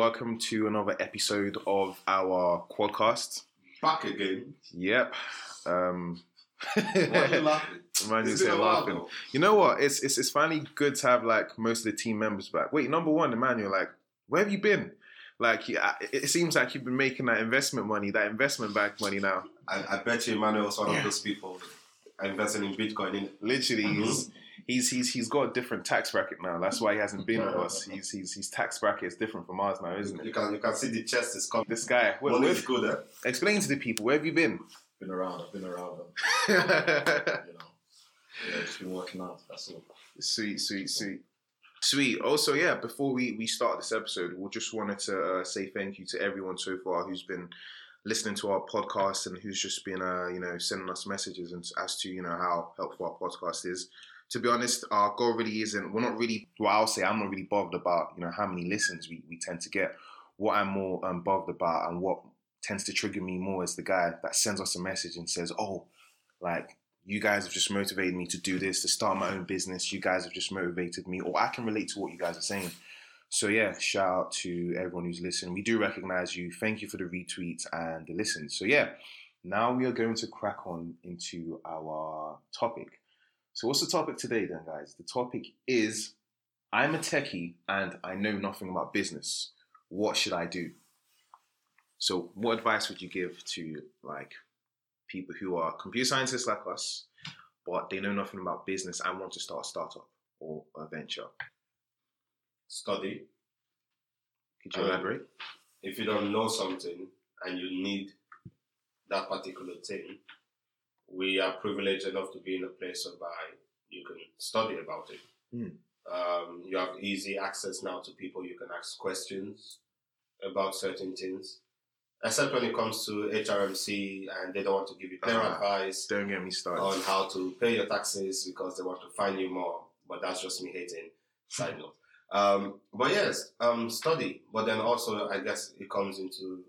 welcome to another episode of our quadcast. Back again. Yep. Um, Why are you laughing? Mind you It's say a while laughing. You know what? It's, it's it's finally good to have like most of the team members back. Wait, number one, Emmanuel, like, where have you been? Like, it it seems like you've been making that investment money, that investment back money now. I, I bet you Emmanuel was one Yeah. of those people investing in Bitcoin. In Literally, Mhm. He's, he's he's got a different tax bracket now. That's why he hasn't been with us. He's he's his tax bracket is different from ours now, isn't it? you can you can see the chest is coming. This guy, where, Money where- is good, eh? explain to the people where have you been? been around. I've been around. you know, yeah, just been working out. That's all. Sweet, sweet, sweet. Sweet. Also, yeah, before we, we start this episode, we just wanted to uh, say thank you to everyone so far who's been listening to our podcast and who's just been, uh, you know, sending us messages and as to, you know, how helpful our podcast is. To be honest, our goal really isn't, we're not really, well, I'll say I'm not really bothered about, you know, how many listens we, we tend to get. What I'm more um, bothered about and what tends to trigger me more is the guy that sends us a message and says, oh, like, you guys have just motivated me to do this, to start my own business. You guys have just motivated me, or I can relate to what you guys are saying. So yeah, shout out to everyone who's listening. We do recognize you. Thank you for the retweets and the listens. So yeah, now we are going to crack on into our topic. So what's the topic today then, guys? The topic is I'm a techie and I know nothing about business. What should I do? So what advice would you give to like people who are computer scientists like us, but they know nothing about business and want to start a startup or a venture. Study. Could you Um, elaborate? If you don't know something and you need that particular thing, we are privileged enough to be in a place whereby you can study about it. Hmm. Um, you have easy access now to people you can ask questions about certain things. Except when it comes to HRMC and they don't want to give you clear Ah. advice Don't get me started. on how to pay your taxes because they want to fine you more. But that's just me hating. Side note. Um, but yes, um, study. But then also, I guess it comes into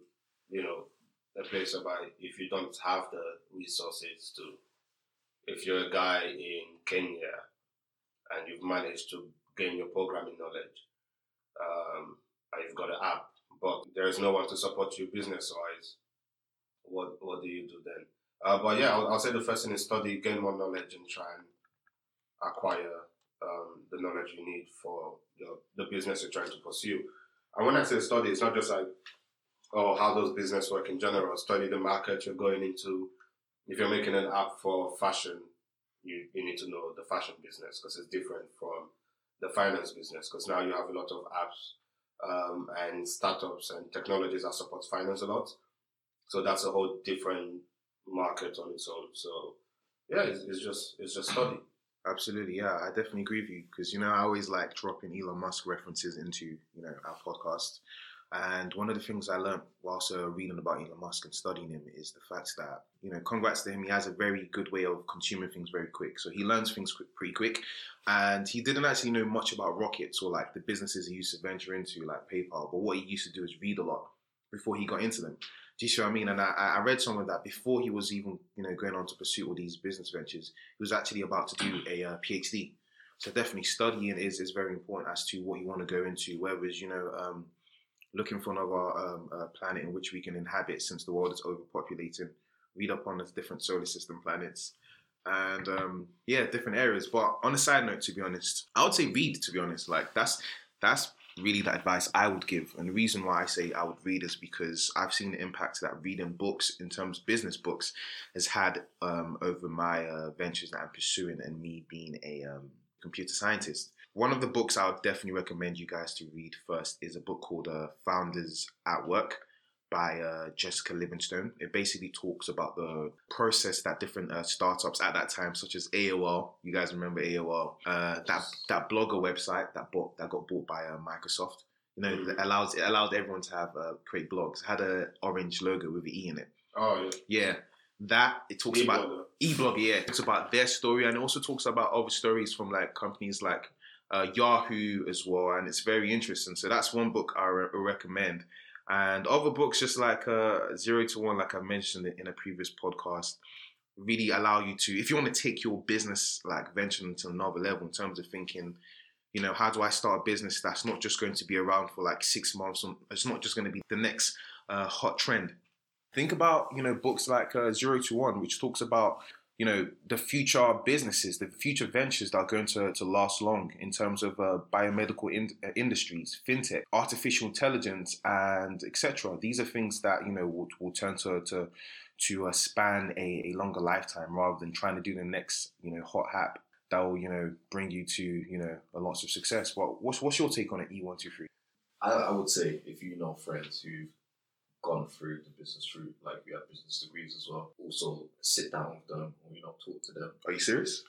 you know a place whereby if you don't have the resources to, if you're a guy in Kenya and you've managed to gain your programming knowledge, um, and you've got an app, but there is no one to support you business wise, what what do you do then? Uh, but yeah, I'll, I'll say the first thing is study, gain more knowledge, and try and acquire um, the knowledge you need for your, the business you're trying to pursue. And when I say study, it's not just like, oh, how does business work in general. Study the market you're going into. If you're making an app for fashion, you, you need to know the fashion business because it's different from the finance business because now you have a lot of apps um, and startups and technologies that support finance a lot. So that's a whole different market on its own. So yeah, it's, it's just it's just study. Absolutely, yeah, I definitely agree with you because you know I always like dropping Elon Musk references into you know our podcast, and one of the things I learned whilst uh, reading about Elon Musk and studying him is the fact that you know, congrats to him, he has a very good way of consuming things very quick. So he learns things quick, pretty quick, and he didn't actually know much about rockets or like the businesses he used to venture into, like PayPal. But what he used to do is read a lot before he got into them. Do you see what I mean? And I, I read somewhere that before he was even, you know, going on to pursue all these business ventures, he was actually about to do a uh, PhD. So definitely studying is is very important as to what you want to go into. Whether it's you know um, looking for another um, uh, planet in which we can inhabit, since the world is overpopulating. Read up on the different solar system planets, and um, yeah, different areas. But on a side note, to be honest, I would say read. To be honest, like that's that's really the advice I would give. And the reason why I say I would read is because I've seen the impact that reading books, in terms of business books, has had um, over my uh, ventures that I'm pursuing and me being a um, computer scientist. One of the books I would definitely recommend you guys to read first is a book called uh, Founders at Work by uh, Jessica Livingston. It basically talks about the process that different uh, startups at that time, such as AOL, you guys remember AOL, uh, that that blogger website that bought that got bought by uh, Microsoft. You know, that allows it allowed everyone to have uh, create blogs. It had a orange logo with an E in it. Oh yeah. Yeah, that it talks about E-blogger. eBlog, yeah, it talks about their story and it also talks about other stories from like companies like uh, Yahoo as well, and it's very interesting. So that's one book I re- recommend. And other books, just like uh, Zero to One, like I mentioned in a previous podcast, really allow you to, if you want to take your business like venture into another level in terms of thinking, You know, how do I start a business that's not just going to be around for like six months? It's not just going to be the next uh, hot trend. Think about you know books like uh, Zero to One, which talks about you know the future businesses, the future ventures that are going to, to last long in terms of uh, biomedical in, uh, industries, fintech, artificial intelligence, and etc. These are things that you know will, will turn to to to uh, span a, a longer lifetime rather than trying to do the next you know hot hap that will you know bring you to you know a lots of success. What what's what's your take on it? E one two three. I, I would say if you know friends who've gone through the business route, like we have business degrees as well, also sit down with them or you know talk to them. Are you serious?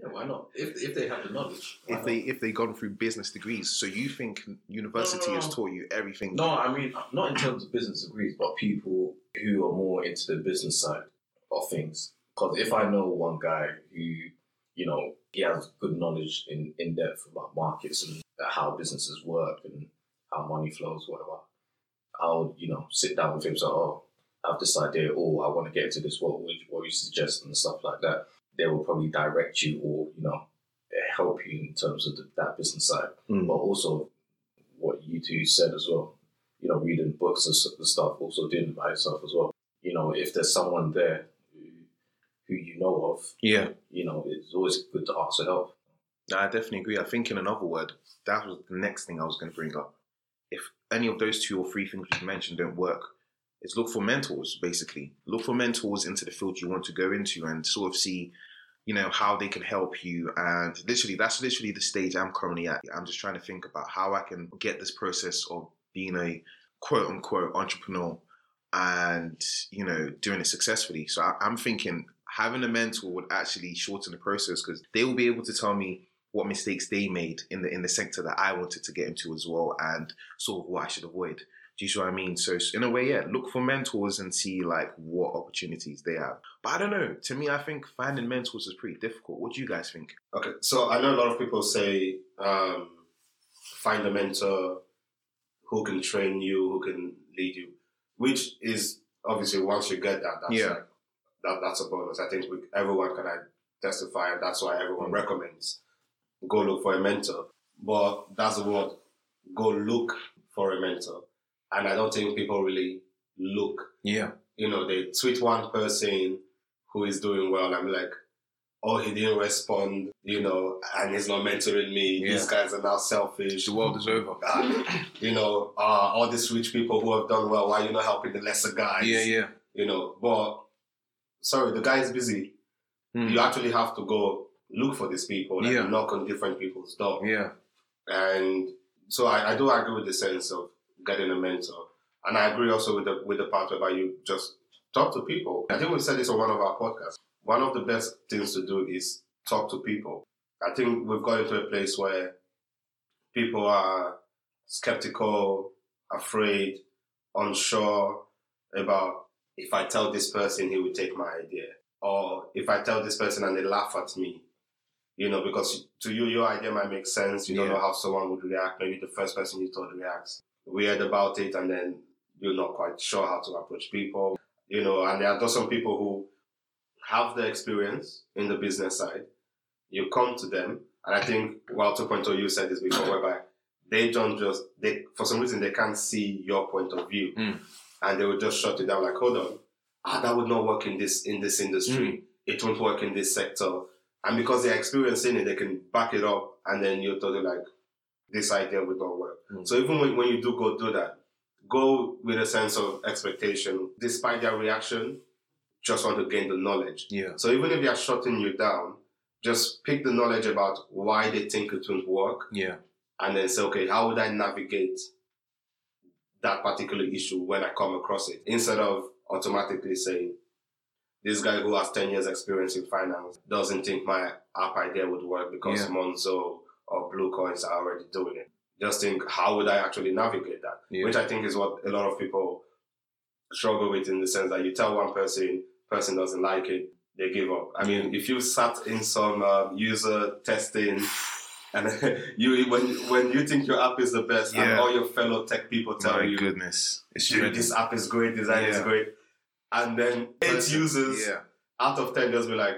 Yeah, why not? If if they have the knowledge. If they not? if they gone through business degrees, so you think university has No. taught you everything? No, I mean not in terms of business degrees, but people who are more into the business side of things. Because if I know one guy who, you know, he has good knowledge in, in depth about markets and how businesses work and how money flows, whatever, I'll, you know, sit down with him. So, oh, I have this idea. Oh, I want to get into this. What would what you suggest and stuff like that? They will probably direct you or you know help you in terms of the, that business side, Mm. but also what you two said as well. You know, reading books and stuff, also doing it by yourself as well. You know, if there's someone there who, who you know of, Yeah, you know, it's always good to ask for help. I definitely agree. I think in another word, that was the next thing I was going to bring up. If any of those two or three things you mentioned don't work, is look for mentors. Basically, look for mentors into the field you want to go into and sort of see. You know how they can help you, and literally, that's literally the stage I'm currently at. I'm just trying to think about how I can get this process of being a quote unquote entrepreneur and you know doing it successfully. So I'm thinking having a mentor would actually shorten the process because they will be able to tell me what mistakes they made in the in the sector that I wanted to get into as well, and sort of what I should avoid. Do you see what I mean? So in a way, yeah, look for mentors and see like what opportunities they have. But I don't know. To me, I think finding mentors is pretty difficult. What do you guys think? Okay, so I know a lot of people say um, find a mentor who can train you, who can lead you, which is obviously once you get that, that's Yeah. like, that, that's a bonus. I think we, everyone can testify, and that's why everyone Mm. recommends go look for a mentor. But that's the word, go look for a mentor, and I don't think people really look Yeah. you know, they tweet one person who is doing well. I'm like, oh, he didn't respond, you know, and he's not mentoring me. These guys are now selfish. The world is over. Ah, you know, uh, all these rich people who have done well, why you not helping the lesser guys? Yeah, yeah. You know, but sorry, the guy is busy. Mm. You actually have to go look for these people and Yeah. knock on different people's door. Yeah. And so I, I do agree with the sense of getting a mentor. And I agree also with the with the part where you just talk to people. I think we said this on one of our podcasts. One of the best things to do is talk to people. I think we've got into a place where people are skeptical, afraid, unsure about if I tell this person, he will take my idea. Or if I tell this person and they laugh at me, you know, because to you, your idea might make sense. You don't Yeah. know how someone would react. Maybe the first person you told reacts weird about it, and then you're not quite sure how to approach people. You know, and there are just some people who have the experience in the business side. You come to them, and I think, well, 2.0, you said this before, whereby they don't just, they for some reason, they can't see your point of view, Mm. and they will just shut it down. Like, hold on, ah, that would not work in this in this industry. It won't work in this sector. And because they're experiencing it, they can back it up, and then you're totally like, this idea would not work. Mm. So even when, when you do go do that, go with a sense of expectation, despite their reaction. Just want to gain the knowledge. Yeah. So even if they are shutting you down, just pick the knowledge about why they think it won't work, Yeah. and then say, okay, how would I navigate that particular issue when I come across it? Instead of automatically saying, this guy who has 10 years experience in finance doesn't think my app idea would work because Yeah. Monzo or Blue Coins are already doing it. Just think, how would I actually navigate that? Yeah. Which I think is what a lot of people struggle with in the sense that you tell one person, person doesn't like it, they give up. I mean, if you sat in some um, user testing and you when when you think your app is the best and all your fellow tech people tell My you, goodness. It's "Dude, this app is great, design is great, and then eight users Yeah. out of ten just be like,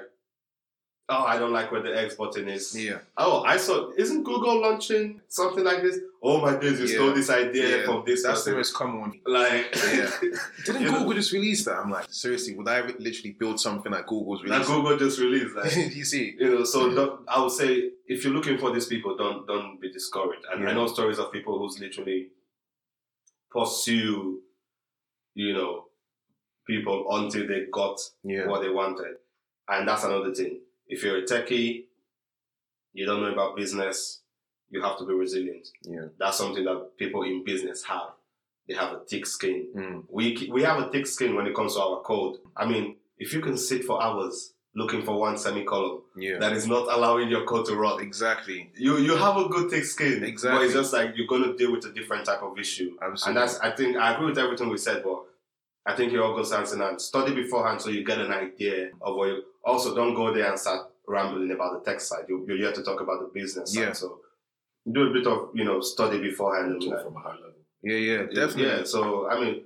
oh, I don't like where the X button is. Yeah. Oh, I saw. Isn't Google launching something like this? Oh my goodness, you Yeah. stole this idea Yeah, from this That's the most common one. Like, Yeah. Didn't You know- Google just release that? I'm like, seriously, would I literally build something like Google's that released? Google just released. Like, you see? you know, so Yeah. I would say if you're looking for these people, don't don't be discouraged. And I know stories of people who's literally pursue, you know, people until they got Yeah. what they wanted. And that's another thing. If you're a techie, you don't know about business, you have to be resilient. Yeah. That's something that people in business have. They have a thick skin. Mm. We we have a thick skin when it comes to our code. I mean, if you can sit for hours looking for one semicolon Yeah. that is not allowing your code to run, exactly. you you have a good thick skin. Exactly. But it's just like you're gonna deal with a different type of issue. Absolutely. And that's I think I agree with everything we said, but I think it all goes hand in hand. Study beforehand so you get an idea of what you also don't go there and start rambling about the tech side. You you're here to talk about the business Yeah. side. So do a bit of, you know, study beforehand Talk from a high level. yeah, yeah, definitely. yeah, so I mean,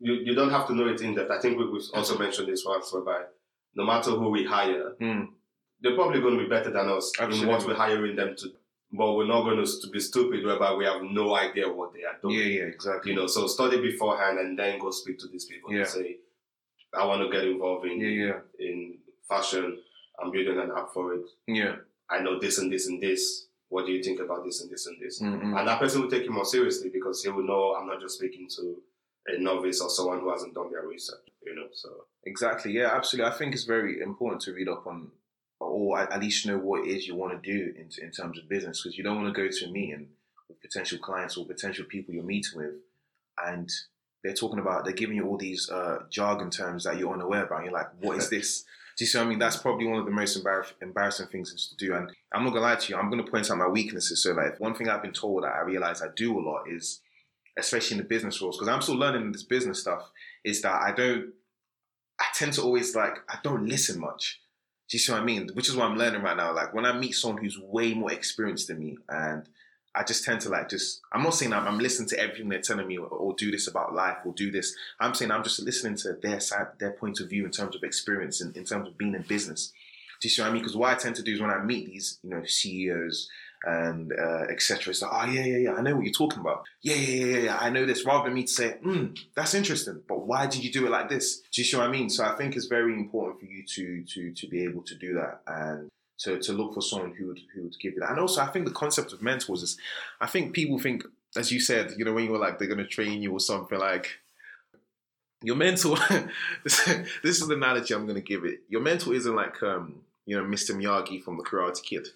you, you don't have to know it in depth. I think we, we've also mentioned this once, whereby no matter who we hire, Mm. they're probably going to be better than us in what we're hiring them to. But we're not going to be stupid, whereby we have no idea what they are doing. Yeah, yeah, exactly. You know, so study beforehand and then go speak to these people Yeah. and say, I want to get involved in Yeah, yeah, in fashion. I'm building an app for it. yeah. I know this and this and this. What do you think about this and this and this? Mm-mm. And that person will take you more seriously because he will know I'm not just speaking to a novice or someone who hasn't done their research, you know. So Exactly. Yeah, absolutely. I think it's very important to read up on, or at least know what it is you want to do in, in terms of business, because you don't want to go to a meeting with potential clients or potential people you're meeting with, and they're talking about they're giving you all these uh, jargon terms that you're unaware about. And you're like, what is this? Do you see what I mean? That's probably one of the most embarrass- embarrassing things to do. And I'm not gonna lie to you. I'm gonna point out my weaknesses. So, like, one thing I've been told that I realize I do a lot is, especially in the business roles, because I'm still learning this business stuff, is that I don't I tend to always like I don't listen much. Do you see what I mean? Which is what I'm learning right now. Like when I meet someone who's way more experienced than me, and I just tend to like just I'm not saying I'm, I'm listening to everything they're telling me or, or do this about life or do this. I'm saying I'm just listening to their side, their point of view in terms of experience and in terms of being in business. Do you see what I mean? Because what I tend to do is when I meet these, you know, CEOs and uh, etc. It's like, oh yeah, yeah, yeah, I know what you're talking about. Yeah, yeah, yeah, yeah, I know this. Rather than me to say, hmm, that's interesting, but why did you do it like this? Do you see what I mean? So I think it's very important for you to to to be able to do that and to to look for someone who would who would give you that. And also, I think the concept of mentors is, I think people think, as you said, you know, when you were like they're gonna train you or something like. Your mentor, this is the analogy I'm going to give it. Your mentor isn't like, um, you know, Mr. Miyagi from the Karate Kid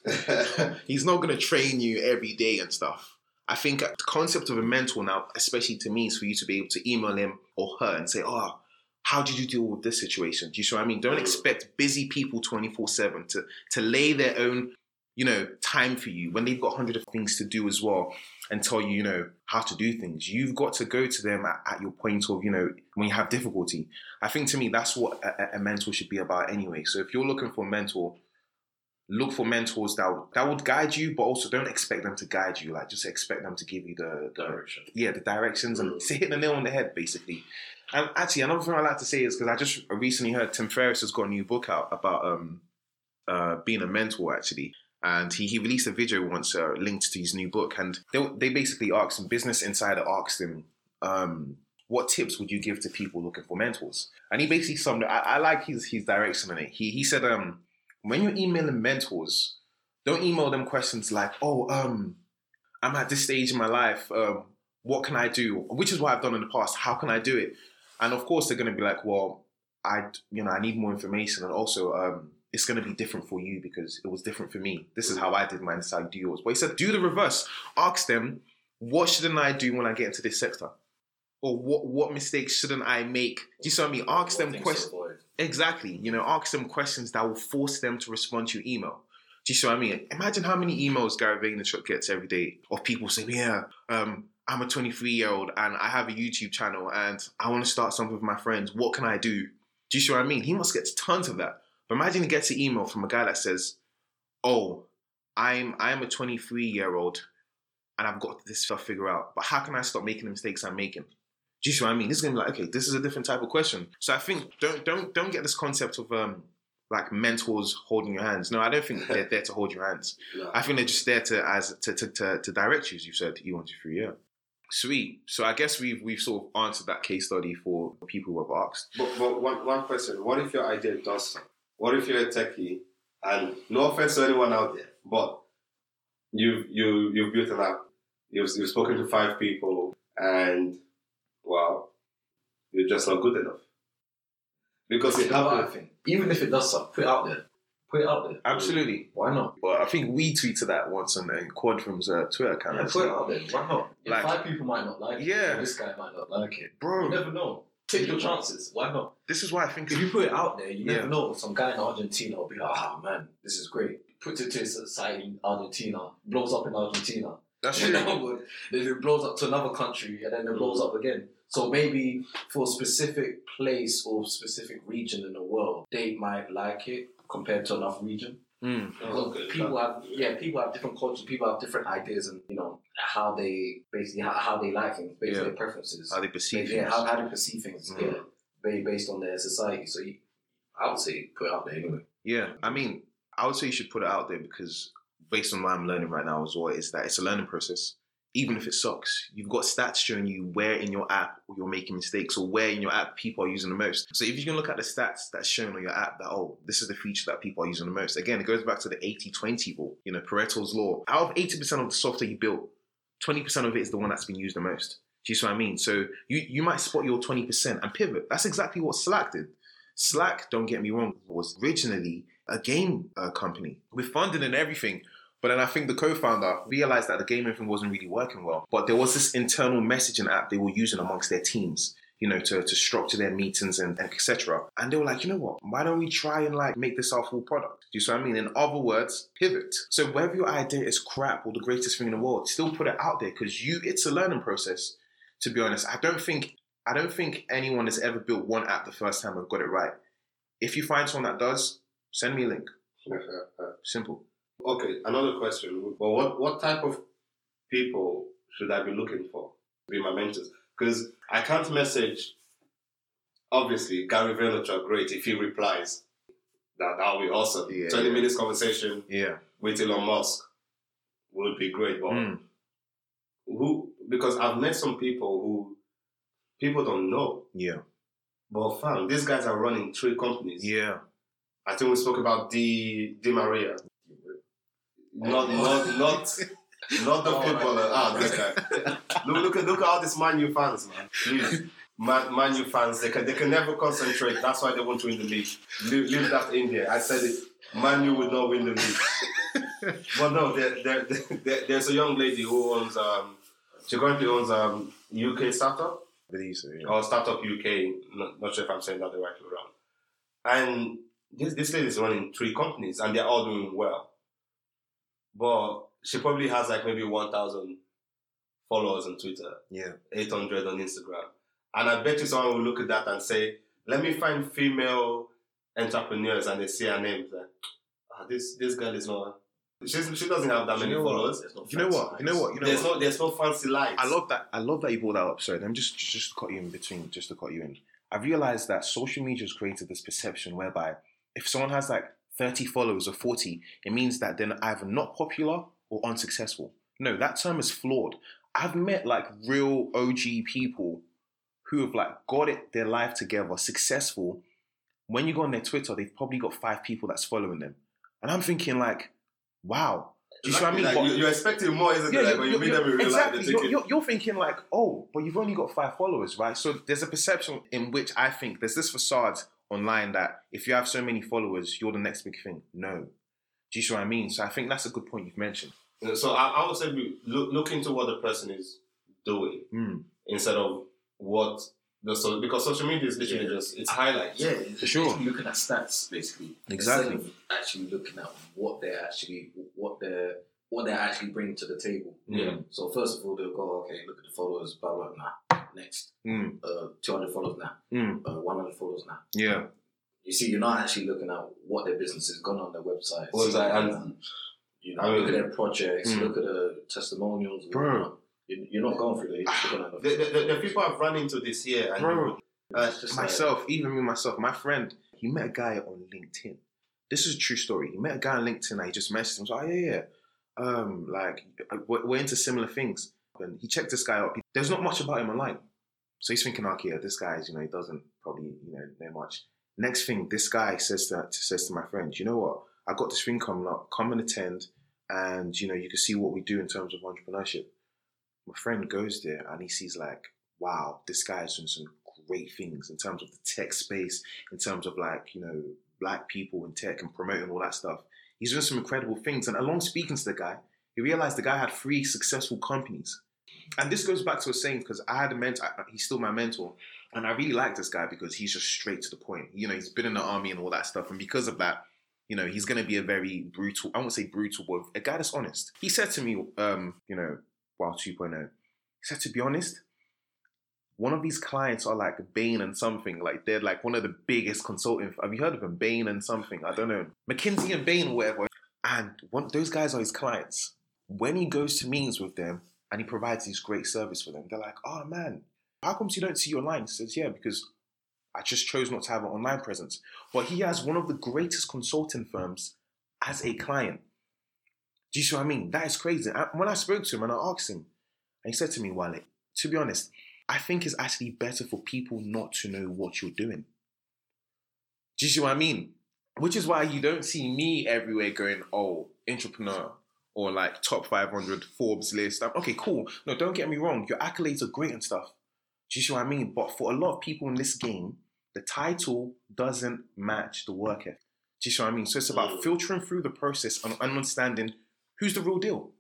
he's not going to train you every day and stuff. I think uh, the concept of a mentor now, especially to me, is for you to be able to email him or her and say, "Oh, how did you deal with this situation?" Do you see what I mean? Don't mm. expect busy people twenty four seven to to lay their own, you know, time for you when they've got hundred of things to do as well and tell you, you know, how to do things. You've got to go to them at, at your point of, you know, when you have difficulty. I think to me that's what a, a mentor should be about anyway. So if you're looking for a mentor, look for mentors that would, that would guide you, but also don't expect them to guide you. Like just expect them to give you the, the Direction. yeah the directions and Mm. to hit the nail on the head basically. And actually, another thing I like to say is because I just recently heard Tim Ferriss has got a new book out about um uh being a mentor actually. And he, he released a video once uh, linked to his new book, and they, they basically asked him. Business Insider asked him, um, "What tips would you give to people looking for mentors?" And he basically summed. it- I, I like his his direction on it. He he said, um, "When you're emailing mentors, don't email them questions like, oh, um, I'm at this stage in my life. Um, what can I do? Which is what I've done in the past. How can I do it? And of course, they're going to be like, well, I, you know, I need more information, and also, um, it's going to be different for you because it was different for me. This is how I did mine. This is how you do yours. But he said, do the reverse. Ask them, what shouldn't I do when I get into this sector? Or what what mistakes shouldn't I make? Do you see what I mean? Ask What them questions. Exactly. You know, ask them questions that will force them to respond to your email. Do you see what I mean? Imagine how many emails Gary Vaynerchuk gets every day of people saying, "Yeah, um, I'm a 23 year old and I have a YouTube channel and I want to start something with my friends. What can I do?" Do you see what I mean? He must get tons of that. But imagine he gets an email from a guy that says, "Oh, I'm I'm a 23 year old and I've got this stuff figured out. But how can I stop making the mistakes I'm making?" Do you see what I mean? This is gonna be like, okay, this is a different type of question. So I think don't don't don't get this concept of um like mentors holding your hands. No, I don't think they're there to hold your hands. No. I think they're just there to as to to, to, to direct you, as you've said, E one two three. Yeah, sweet. So I guess we've we've sort of answered that case study for people who have asked. But, but one, one question: What if your idea does something? What if you're a techie and no offense to anyone out there, but you've you you've built an app, you've you've spoken to five people, and wow, you're just not good enough because it You know what I think? Even if it does suck, put it out there. Put it out there. Absolutely. Why not? But I think we tweeted that once on uh, Quadrum's uh, Twitter account. Yeah, put it out there. Why not? If Like- five people might not like it, Yeah. this guy might not like it. Bro. You Bro, never know. Take your chances. Why not? this is why I think If you put it out there, you never know. Some guy in Argentina will be like, "Ah, man, this is great." Puts it to his site in Argentina, blows up in Argentina. that's true. then it blows up to another country, and then it blows up again. So maybe for a specific place or specific region in the world, they might like it compared to another region. Mm. Oh. People have yeah, people have different cultures, people have different ideas, and you know how they basically how, how they like things, based on Yeah. their preferences. How they perceive yeah, things. how, how they perceive things. Mm. Yeah, ba- based on their society. So you, I would say put it out there anyway. Yeah, I mean, I would say you should put it out there because based on what I'm learning right now as well, is that it's a learning process. Even if it sucks, you've got stats showing you where in your app you're making mistakes or where in your app people are using the most. So if you can look at the stats that's shown on your app that, oh, this is the feature that people are using the most. Again, it goes back to the 80-20 rule, you know, Pareto's law. Out of 80% of the software you built, 20% of it is the one that's been used the most. Do you see what I mean? So you, you might spot your 20% and pivot. That's exactly what Slack did. Slack, don't get me wrong, was originally a game uh, company with funding and everything. But then I think the co-founder realized that the gaming thing wasn't really working well. But there was this internal messaging app they were using amongst their teams, you know, to, to structure their meetings and, and etc. And they were like, you know what? Why don't we try and like make this our full product? Do you see what I mean? In other words, pivot. So whether your idea is crap or the greatest thing in the world, still put it out there because you it's a learning process. To be honest, I don't think I don't think anyone has ever built one app the first time and got it right. If you find someone that does, send me a link. Simple. Okay, another question. Well, what what type of people should I be looking for to be my mentors? Because I can't message. Obviously, Gary Vaynerchuk, great if he replies. That that'll be awesome. Yeah. Twenty minutes conversation Yeah. with Elon Musk would be great. But Mm. who? Because I've met some people who people don't know. Yeah. But fam, these guys are running three companies. Yeah. I think we spoke about Di Di Maria. Not not not not the Oh, people. ah, this guy. Look, look at look at all these Man U fans, man. Please, Man, Man U fans, they can they can never concentrate. That's why they want to win the league. Leave, leave that in there. I said it. Man U would not win the league. but no, there, there, there, there's a young lady who owns um, she currently owns um UK startup believe so. Yeah. or Startup UK. Not, not sure if I'm saying that the right way around. And this this lady is running three companies, and they're all doing well. But she probably has like maybe one thousand followers on Twitter, Yeah. eight hundred on Instagram, and I bet you someone will look at that and say, "Let me find female entrepreneurs," and they see her name, like, ah, this this girl is not. She's, she doesn't have that You many know followers. No You know what? You know what? You know There's what? no there's no fancy lights. I love that. I love that you brought that up. Sorry, let me just just to cut you in between. Just to cut you in. I realized that social media has created this perception whereby if someone has like 30 followers or 40, it means that they're either not popular or unsuccessful. No, that term is flawed. I've met like real OG people who have like got it their life together, successful. When you go on their Twitter, they've probably got five people that's following them, and I'm thinking like, wow. Do you see what I mean? Like, But- you- you're expecting more, isn't yeah, it? Like, you- when you you- meet them in real exactly. life, You're, you're, you're thinking like, oh, but you've only got five followers, right? So there's a perception in which I think there's this facade online that if you have so many followers, you're the next big thing. No. Do you see what I mean? So I think that's a good point you've mentioned. So I, I would say we look, look into what the person is doing Mm. instead of what the so because social media is literally Yeah. just it's highlights. Yeah, For sure. basically looking at stats basically. Exactly. Instead of actually looking at what they're actually what they're what they're actually bringing to the table. Yeah. So first of all, they'll go, okay, look at the followers, blah blah. Nah, next, Mm. uh, two hundred followers now, Mm. uh, one hundred followers now. Yeah. You see, you're not actually looking at what their business is gone on their website. Website, See, and- you know, I mean- look at their projects, Mm. look at the testimonials. Bro. You're not going through that. You're just looking at the, The, the, the, people I've run into this year, and Bro. uh, just like- Myself, even me myself, my friend, he met a guy on LinkedIn. This is a true story. He met a guy on LinkedIn and he just messaged him. Like, oh, yeah, yeah. Um, like, we're, we're into similar things. And he checked this guy up. There's not much about him online. So he's thinking, okay, yeah, this guy is, you know, he doesn't probably, you know, know much. Next thing, this guy says to, says to my friend, you know what? I got this thing coming up. Come and attend, and you know, you can see what we do in terms of entrepreneurship. My friend goes there and he sees like, wow, this guy is doing some great things in terms of the tech space, in terms of like, you know, black people in tech and promoting all that stuff. He's doing some incredible things. And along speaking to the guy, he realized the guy had three successful companies. And this goes back to a saying because I had a mentor, he's still my mentor, and I really like this guy because he's just straight to the point. You know, he's been in the army and all that stuff, and because of that, you know, he's going to be a very brutal, I won't say brutal, but a guy that's honest. He said to me, um, you know, while 2.0, he said, to be honest, one of these clients are like Bain and something, like they're like one of the biggest consulting. Have you heard of them? Bain and something, I don't know, McKinsey and Bain or whatever. And one, those guys are his clients. When he goes to meetings with them and he provides this great service for them, they're like, oh man, how comes you don't see you online? He says, yeah, because I just chose not to have an online presence. But he has one of the greatest consulting firms as a client. Do you see what I mean? That is crazy. when I spoke to him and I asked him, and he said to me, Wale, to be honest, I think it's actually better for people not to know what you're doing. Do you see what I mean? Which is why you don't see me everywhere going, oh, entrepreneur or like top 500 Forbes list. I'm, okay, cool. No, don't get me wrong. Your accolades are great and stuff. Do you see what I mean? But for a lot of people in this game, the title doesn't match the work ethic. Do you see what I mean? So it's about mm. filtering through the process and understanding who's the real deal.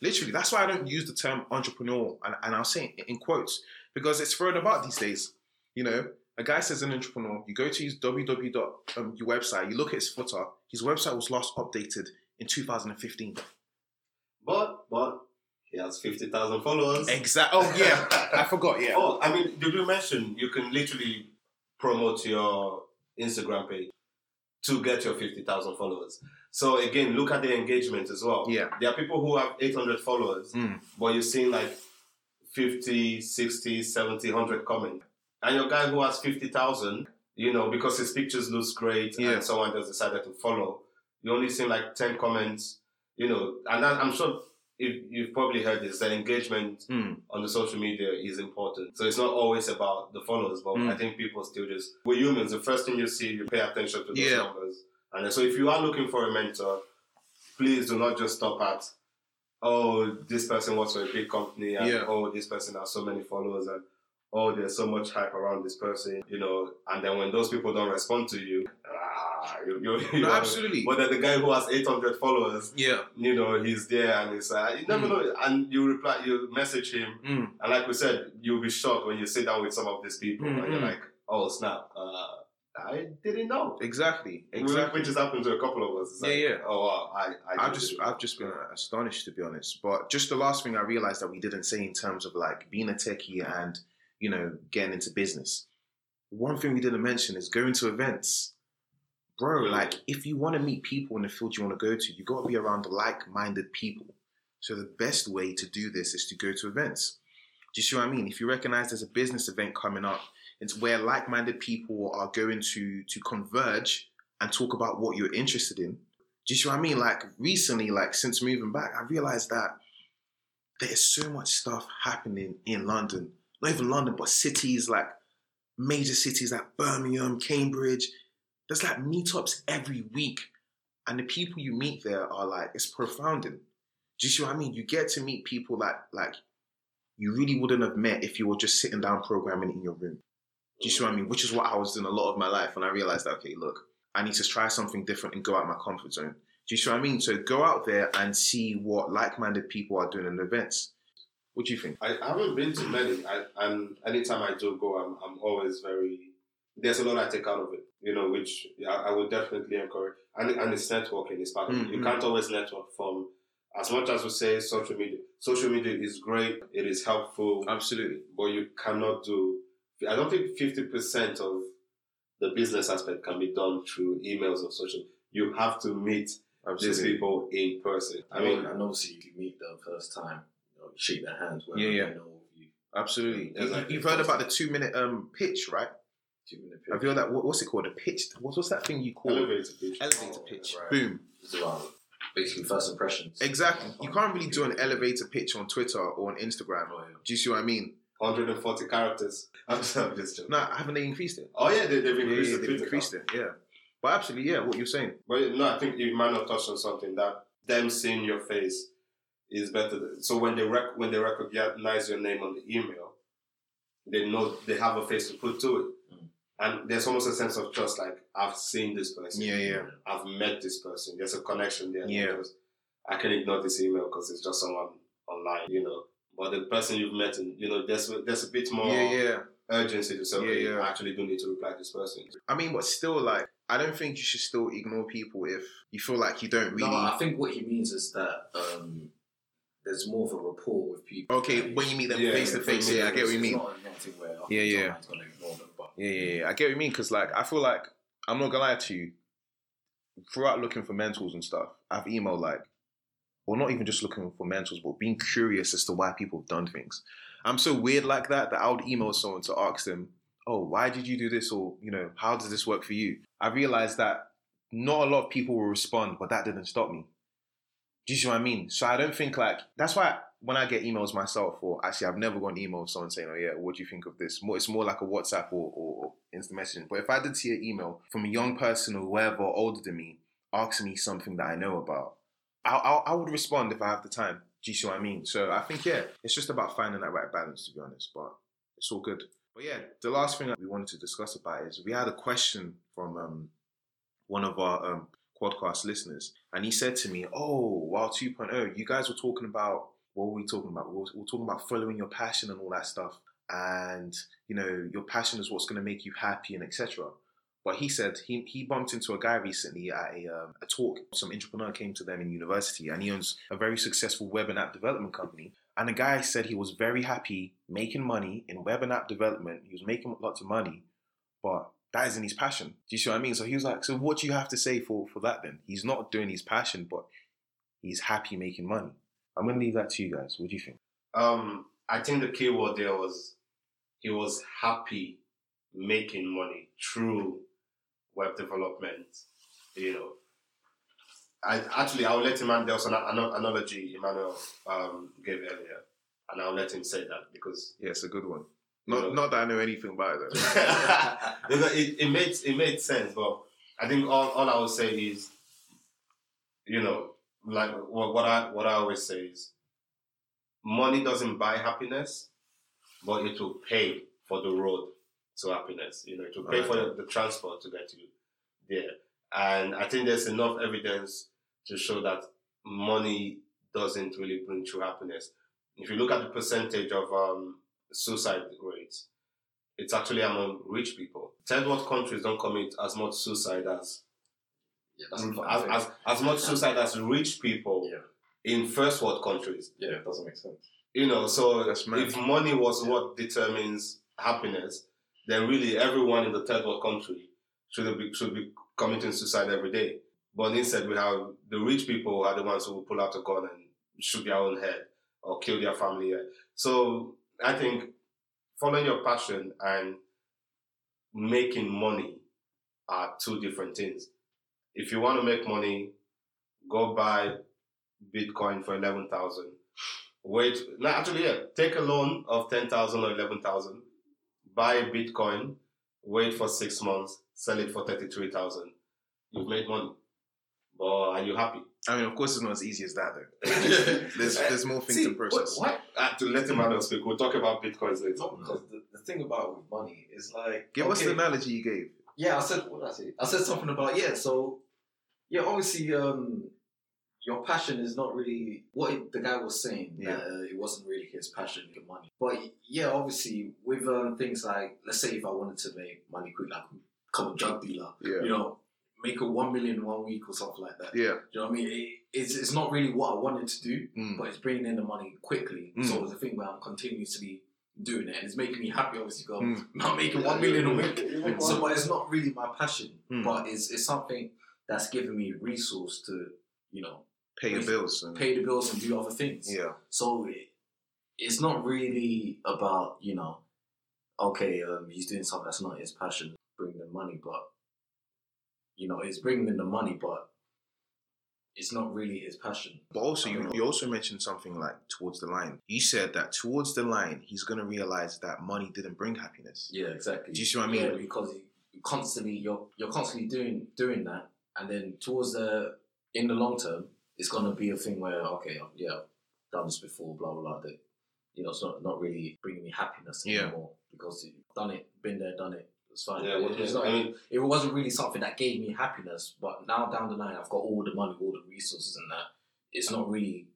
Literally, that's why I don't use the term entrepreneur, and, and I'll say it in quotes because it's thrown about these days. You know, a guy says an entrepreneur. You go to his www. Um, your website. You look at his footer. His website was last updated in 2015. But but he has 50,000 followers. Exactly. Oh, yeah. I forgot, yeah. Oh, I mean, did you mention you can literally promote your Instagram page to get your 50,000 followers? So, again, look at the engagement as well. Yeah. There are people who have 800 followers, mm. but you're seeing like 50, 60, 70, 100 comments. And your guy who has 50,000, you know, because his pictures looks great yeah. and someone just decided to follow, you only see like 10 comments, you know, and that, I'm sure if you've probably heard this, that engagement mm. on the social media is important. So it's not always about the followers, but mm. I think people still just we're humans. The first thing you see, you pay attention to those yeah. numbers. And so if you are looking for a mentor, please do not just stop at oh this person works for a big company and yeah. oh this person has so many followers and oh there's so much hype around this person, you know, and then when those people don't respond to you, you, you, you no, absolutely. But then the guy who has 800 followers, yeah, you know, he's there and he's uh, you never mm. know. And you reply, you message him, mm. and like we said, you'll be shocked when you sit down with some of these people mm-hmm. and you're like, oh snap, uh, I didn't know. Exactly, exactly. Which has happened to a couple of us. Like, yeah, yeah. Oh, wow, I, I have just, I've just been astonished to be honest. But just the last thing I realized that we didn't say in terms of like being a techie and you know getting into business. One thing we didn't mention is going to events bro, like if you want to meet people in the field you want to go to, you got to be around like-minded people. So the best way to do this is to go to events. Do you see what I mean? If you recognize there's a business event coming up, it's where like-minded people are going to to converge and talk about what you're interested in. Do you see what I mean? Like recently, like since moving back, I realized that there is so much stuff happening in London. Not even London, but cities like major cities like Birmingham, Cambridge, there's like meetups every week, and the people you meet there are like it's profounding. Do you see what I mean? You get to meet people that like you really wouldn't have met if you were just sitting down programming in your room. Do you see what I mean? Which is what I was doing a lot of my life, and I realized that okay, look, I need to try something different and go out my comfort zone. Do you see what I mean? So go out there and see what like-minded people are doing in events. What do you think? I, I haven't been to many, I, and anytime I do go, I'm, I'm always very. There's a lot I take out of it you know, which I, I would definitely encourage. And, and it's networking is part of mm-hmm. it. You can't always network from, as much as we say social media, social media is great, it is helpful. Absolutely. But you cannot do, I don't think 50% of the business aspect can be done through emails or social. You have to meet Absolutely. these people in person. I mean, and obviously, if you meet them first time, you, know, you shake their hands. Yeah, yeah. Absolutely. You, have heard about the two minute um, pitch, right? Two minute I pitch. feel that what's it called? A pitch. What's what's that thing you call Elevator pitch. elevator Oh, pitch? right. Boom. It's basically first impressions. Exactly. You can't really do an elevator pitch on Twitter or on Instagram. Oh, yeah. Do you see what I mean? 140 characters. I'm just, I'm just joking. No, haven't they increased it? Oh yeah, they, they've Yeah, increased yeah, the they've Twitter increased it. Yeah. But absolutely, yeah. What you're saying. But no, I think Emmanuel touched on something that them seeing your face is better. Than, so when they rec- when they recognize your name on the email, they know they have a face to put to it. And there's almost a sense of trust. Like I've seen this person, Yeah, yeah. I've met this person. There's a connection there. Yeah. Because I can ignore this email because it's just someone online, you know. But the person you've met, and you know, there's there's a bit more Yeah, yeah. urgency to say, Yeah, okay, yeah. I actually do need to reply to this person. I mean, but still, like, I don't think you should still ignore people if you feel like you don't really. No, I think what he means is that um, there's more of a rapport with people. Okay, when you meet them face to face, yeah, I get what you mean. not a thing where okay, Yeah, yeah. Yeah, yeah, yeah. I get what you mean because, like, I feel like I'm not gonna lie to you. Throughout looking for mentors and stuff, I've emailed like, well, not even just looking for mentors, but being curious as to why people have done things. I'm so weird like that that I would email someone to ask them, "Oh, why did you do this?" or you know, "How does this work for you?" I realized that not a lot of people will respond, but that didn't stop me. Do you see what I mean? So I don't think like that's why when I get emails myself, or actually I've never got an email of someone saying, "Oh yeah, what do you think of this?" More, it's more like a WhatsApp or, or, instant messaging. But if I did see an email from a young person or whoever older than me asking me something that I know about, I, I, I would respond if I have the time. Do you see what I mean? So I think yeah, it's just about finding that right balance, to be honest. But it's all good. But yeah, the last thing that we wanted to discuss about is we had a question from um, one of our um, podcast listeners, and he said to me, "Oh, Wild 2.0, you guys were talking about what were we talking about? We were, we talking about following your passion and all that stuff, and you know your passion is what's going to make you happy and etc." But he said he, he bumped into a guy recently at a, um, a talk. Some entrepreneur came to them in university, and he owns a very successful web and app development company. And the guy said he was very happy making money in web and app development. He was making lots of money, but that isn't his passion. Do you see what I mean? So he was like, so what do you have to say for, for that then? He's not doing his passion, but he's happy making money. I'm going to leave that to you guys. What do you think? Um, I think the key word there was he was happy making money through web development. You know, I actually I'll let him. There was an, an analogy Emmanuel um, gave earlier, and I'll let him say that because Yeah, it's a good one. Not, not that I know anything about it though. Because it, it made it made sense. But I think all, all I would say is, you know, like what, what I what I always say is, money doesn't buy happiness, but it will pay for the road to happiness. You know, it will pay for the, the transport to get you there. And I think there's enough evidence to show that money doesn't really bring true happiness. If you look at the percentage of um, suicide rates, it's actually among rich people. Third world countries don't commit as much suicide as yeah, as, a funny thing. as, as much suicide as rich people Yeah. in first world countries. yeah, it doesn't make sense. You know, so if money was what determines happiness, then really everyone in the third world country should be should be committing suicide every day. But instead, we have the rich people are the ones who will pull out a gun and shoot their own head or kill their family. So I think following your passion and making money are two different things. If you want to make money, go buy Bitcoin for eleven thousand. Wait, no, actually, yeah, take a loan of ten thousand or eleven thousand, buy Bitcoin, wait for six months, sell it for thirty-three thousand. You've made money, but are you happy? I mean, of course, it's not as easy as that though. There's there's more things See, in process. What? Uh, to let him out speak, we'll talk about Bitcoins later. No, because the, the thing about money is like Give us the analogy you gave. Yeah, I said what did I say? I said something about yeah. So yeah, obviously, um, your passion is not really what it, the guy was saying. Yeah. That, uh, it wasn't really his passion, the money. But yeah, obviously, with um, things like let's say if I wanted to make money quick, like become a drug dealer, Yeah. you know, make a one million in one week or something like that. Yeah. Do you know what I mean? It, it's it's not really what I wanted to do, Mm. but it's bringing in the money quickly. Mm. So it's a thing where I'm continuously doing it, and it's making me happy. Obviously, go Mm. I'm making one million a week. So, but it's not really my passion, Mm. but it's it's something that's giving me resource to you know Pay your bills. And, pay the bills and do other things. Yeah. So it, it's not really about you know, okay, um, he's doing something that's not his passion. bringing the money, but you know, it's bringing in the money, but it's not really his passion. But also, you, you also mentioned something like towards the line. You said that towards the line, he's going to realize that money didn't bring happiness. Yeah, exactly. Do you see what I mean? Yeah, because constantly you're you're constantly doing doing that, and then towards the in the long term, it's gonna be a thing where okay, yeah, I've done this before, blah blah blah. That you know, it's not not really bringing me happiness Yeah. anymore because you've done it, been there, done it. It's fine. Yeah, It- it's yeah, not, I mean, it wasn't really something that gave me happiness, but now down the line, I've got all the money, all the resources, and that it's not really,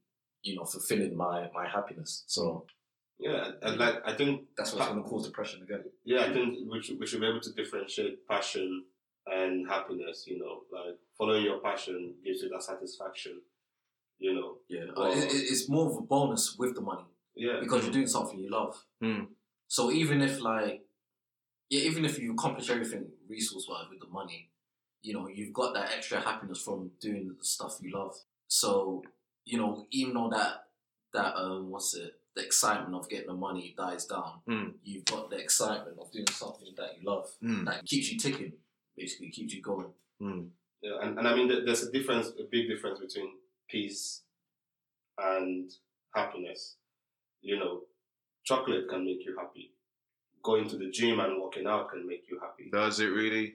you know, fulfilling my my happiness. So yeah, and like I think that's what's going to cause depression again. yeah, I think we should, we should be able to differentiate passion and happiness. You know, like following your passion gives you that satisfaction. You know, Yeah, Well- it, it- it's more of a bonus with the money yeah, because you're doing something you love. Mm. So even if like, yeah, even if you accomplish everything resource wise with the money, you know, you've got that extra happiness from doing the stuff you love. So you know, even though that that um, what's it, the excitement of getting the money dies down, Mm. you've got the excitement of doing something that you love Mm. that keeps you ticking, basically keeps you going. Mm. yeah, and, and I mean, there's a difference, a big difference between peace and happiness. You know, chocolate can make you happy. Going to the gym and working out can make you happy. Does it really?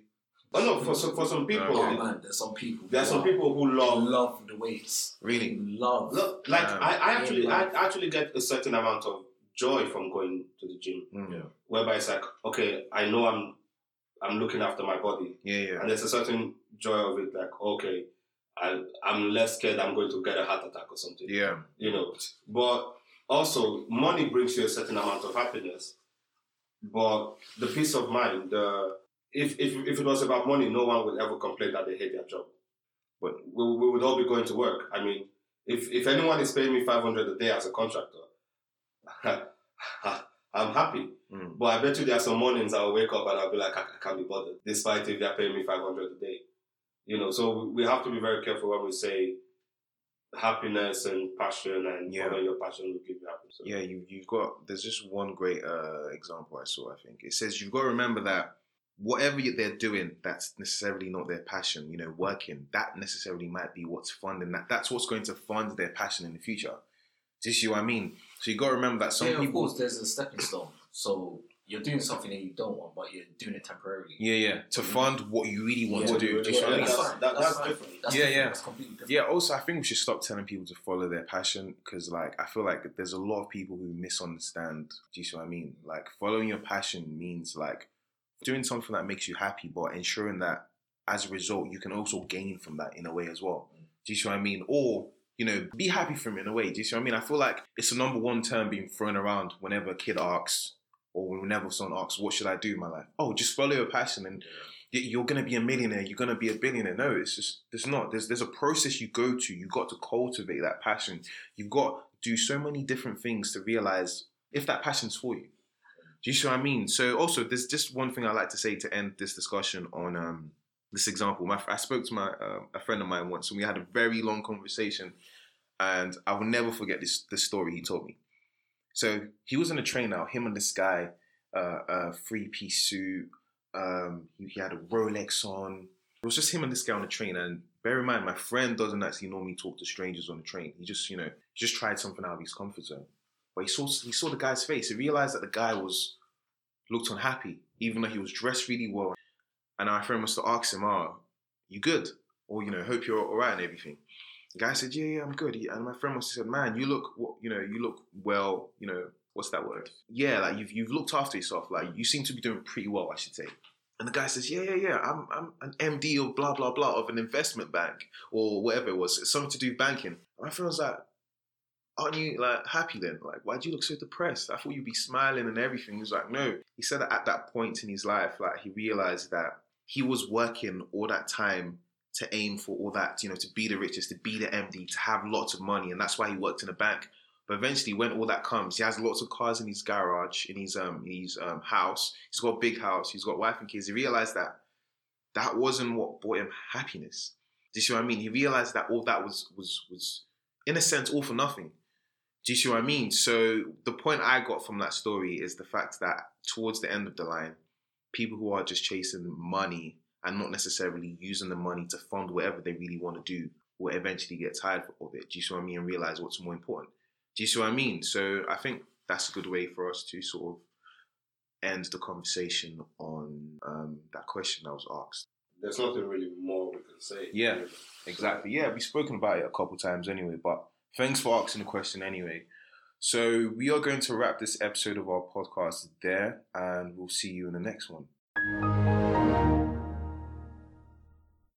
Oh no, for some for some people, Oh it- man, there's some people. there are who some people who love love the weights. Really? love. Look, like Um, I, I actually, yeah. I actually get a certain amount of joy from going to the gym, Mm. Yeah. whereby it's like, okay, I know I'm, I'm looking after my body, Yeah, yeah. and there's a certain joy of it, like, okay, I, I'm less scared I'm going to get a heart attack or something, Yeah. you know. But also, money brings you a certain amount of happiness, but the peace of mind, the if, if, if it was about money, no one would ever complain that they hate their job. But we, we would all be going to work. I mean, if, if anyone is paying me 500 a day as a contractor, I'm happy. Mm. But I bet you there are some mornings I'll wake up and I'll be like, I, I can't be bothered, despite if they're paying me 500 a day. You know, so we have to be very careful when we say happiness and passion and Yeah. your passion will give you happiness. So, Yeah, you you've got. There's just one great uh, example I saw. I think it says you've got to remember that whatever they're doing, that's necessarily not their passion. You know, working that necessarily might be what's funding that. That's what's going to fund their passion in the future. Do you see what I mean? So you got to remember that some yeah, of course, there's a stepping stone. So you're doing something that you don't want, but you're doing it temporarily. Yeah, yeah. To mm-hmm. fund what you really want Yeah, to do. Do you see yeah, what I mean? that's- that- that's fine. different. That's Yeah, different. yeah. That's completely different. Yeah, also, I think we should stop telling people to follow their passion because, like, I feel like there's a lot of people who misunderstand. Do you see what I mean? Like, following your passion means, like, doing something that makes you happy, but ensuring that as a result, you can also gain from that in a way as well. Mm. Do you see what I mean? Or, you know, be happy from it in a way. Do you see what I mean? I feel like it's the number one term being thrown around whenever a kid asks, or whenever someone asks, What should I do in my life? Oh, just follow your passion and you're gonna be a millionaire. You're gonna be a billionaire. No, it's just there's not. There's there's a process you go to. You got to cultivate that passion. You've got to do so many different things to realize if that passion's for you. Do you see what I mean? So also, there's just one thing I like to say to end this discussion on um, this example. My, I spoke to my uh, a friend of mine once, and we had a very long conversation, and I will never forget this this story he told me. So he was on a train now. Him and this guy, uh, a three piece suit. Um, he, he had a Rolex on. It was just him and this guy on the train. And bear in mind, my friend doesn't actually normally talk to strangers on the train. He just, you know, just tried something out of his comfort zone. But he saw he saw the guy's face. He realized that the guy was looked unhappy, even though he was dressed really well. And our friend must have asked him, "Oh, you good? Or you know, hope you're all right and everything." The guy said, "Yeah, yeah, I'm good." And my friend have said, "Man, you look, you know, you look well. You know, what's that word? Yeah, like you've you've looked after yourself. Like you seem to be doing pretty well, I should say." And the guy says, "Yeah, yeah, yeah. I'm I'm an MD of blah blah blah of an investment bank or whatever it was. It's something to do with banking." And my friend was like, "Aren't you like happy then? Like, why do you look so depressed? I thought you'd be smiling and everything." He was like, "No." He said that at that point in his life, like he realized that he was working all that time to aim for all that, you know, to be the richest, to be the MD, to have lots of money, and that's why he worked in a bank. But eventually, when all that comes, he has lots of cars in his garage, in his um, in his um, house. He's got a big house. He's got wife and kids. He realized that that wasn't what brought him happiness. Do you see what I mean? He realized that all that was was was in a sense all for nothing. Do you see what I mean? So the point I got from that story is the fact that towards the end of the line, people who are just chasing money and not necessarily using the money to fund whatever they really want to do will eventually get tired of it. Do you see what I mean? And realize what's more important. Do you see what I mean? So I think that's a good way for us to sort of end the conversation on um, that question that was asked. There's nothing really more we can say. Yeah. Exactly. Yeah, we've spoken about it a couple times anyway, but thanks for asking the question anyway. So we are going to wrap this episode of our podcast there, and we'll see you in the next one.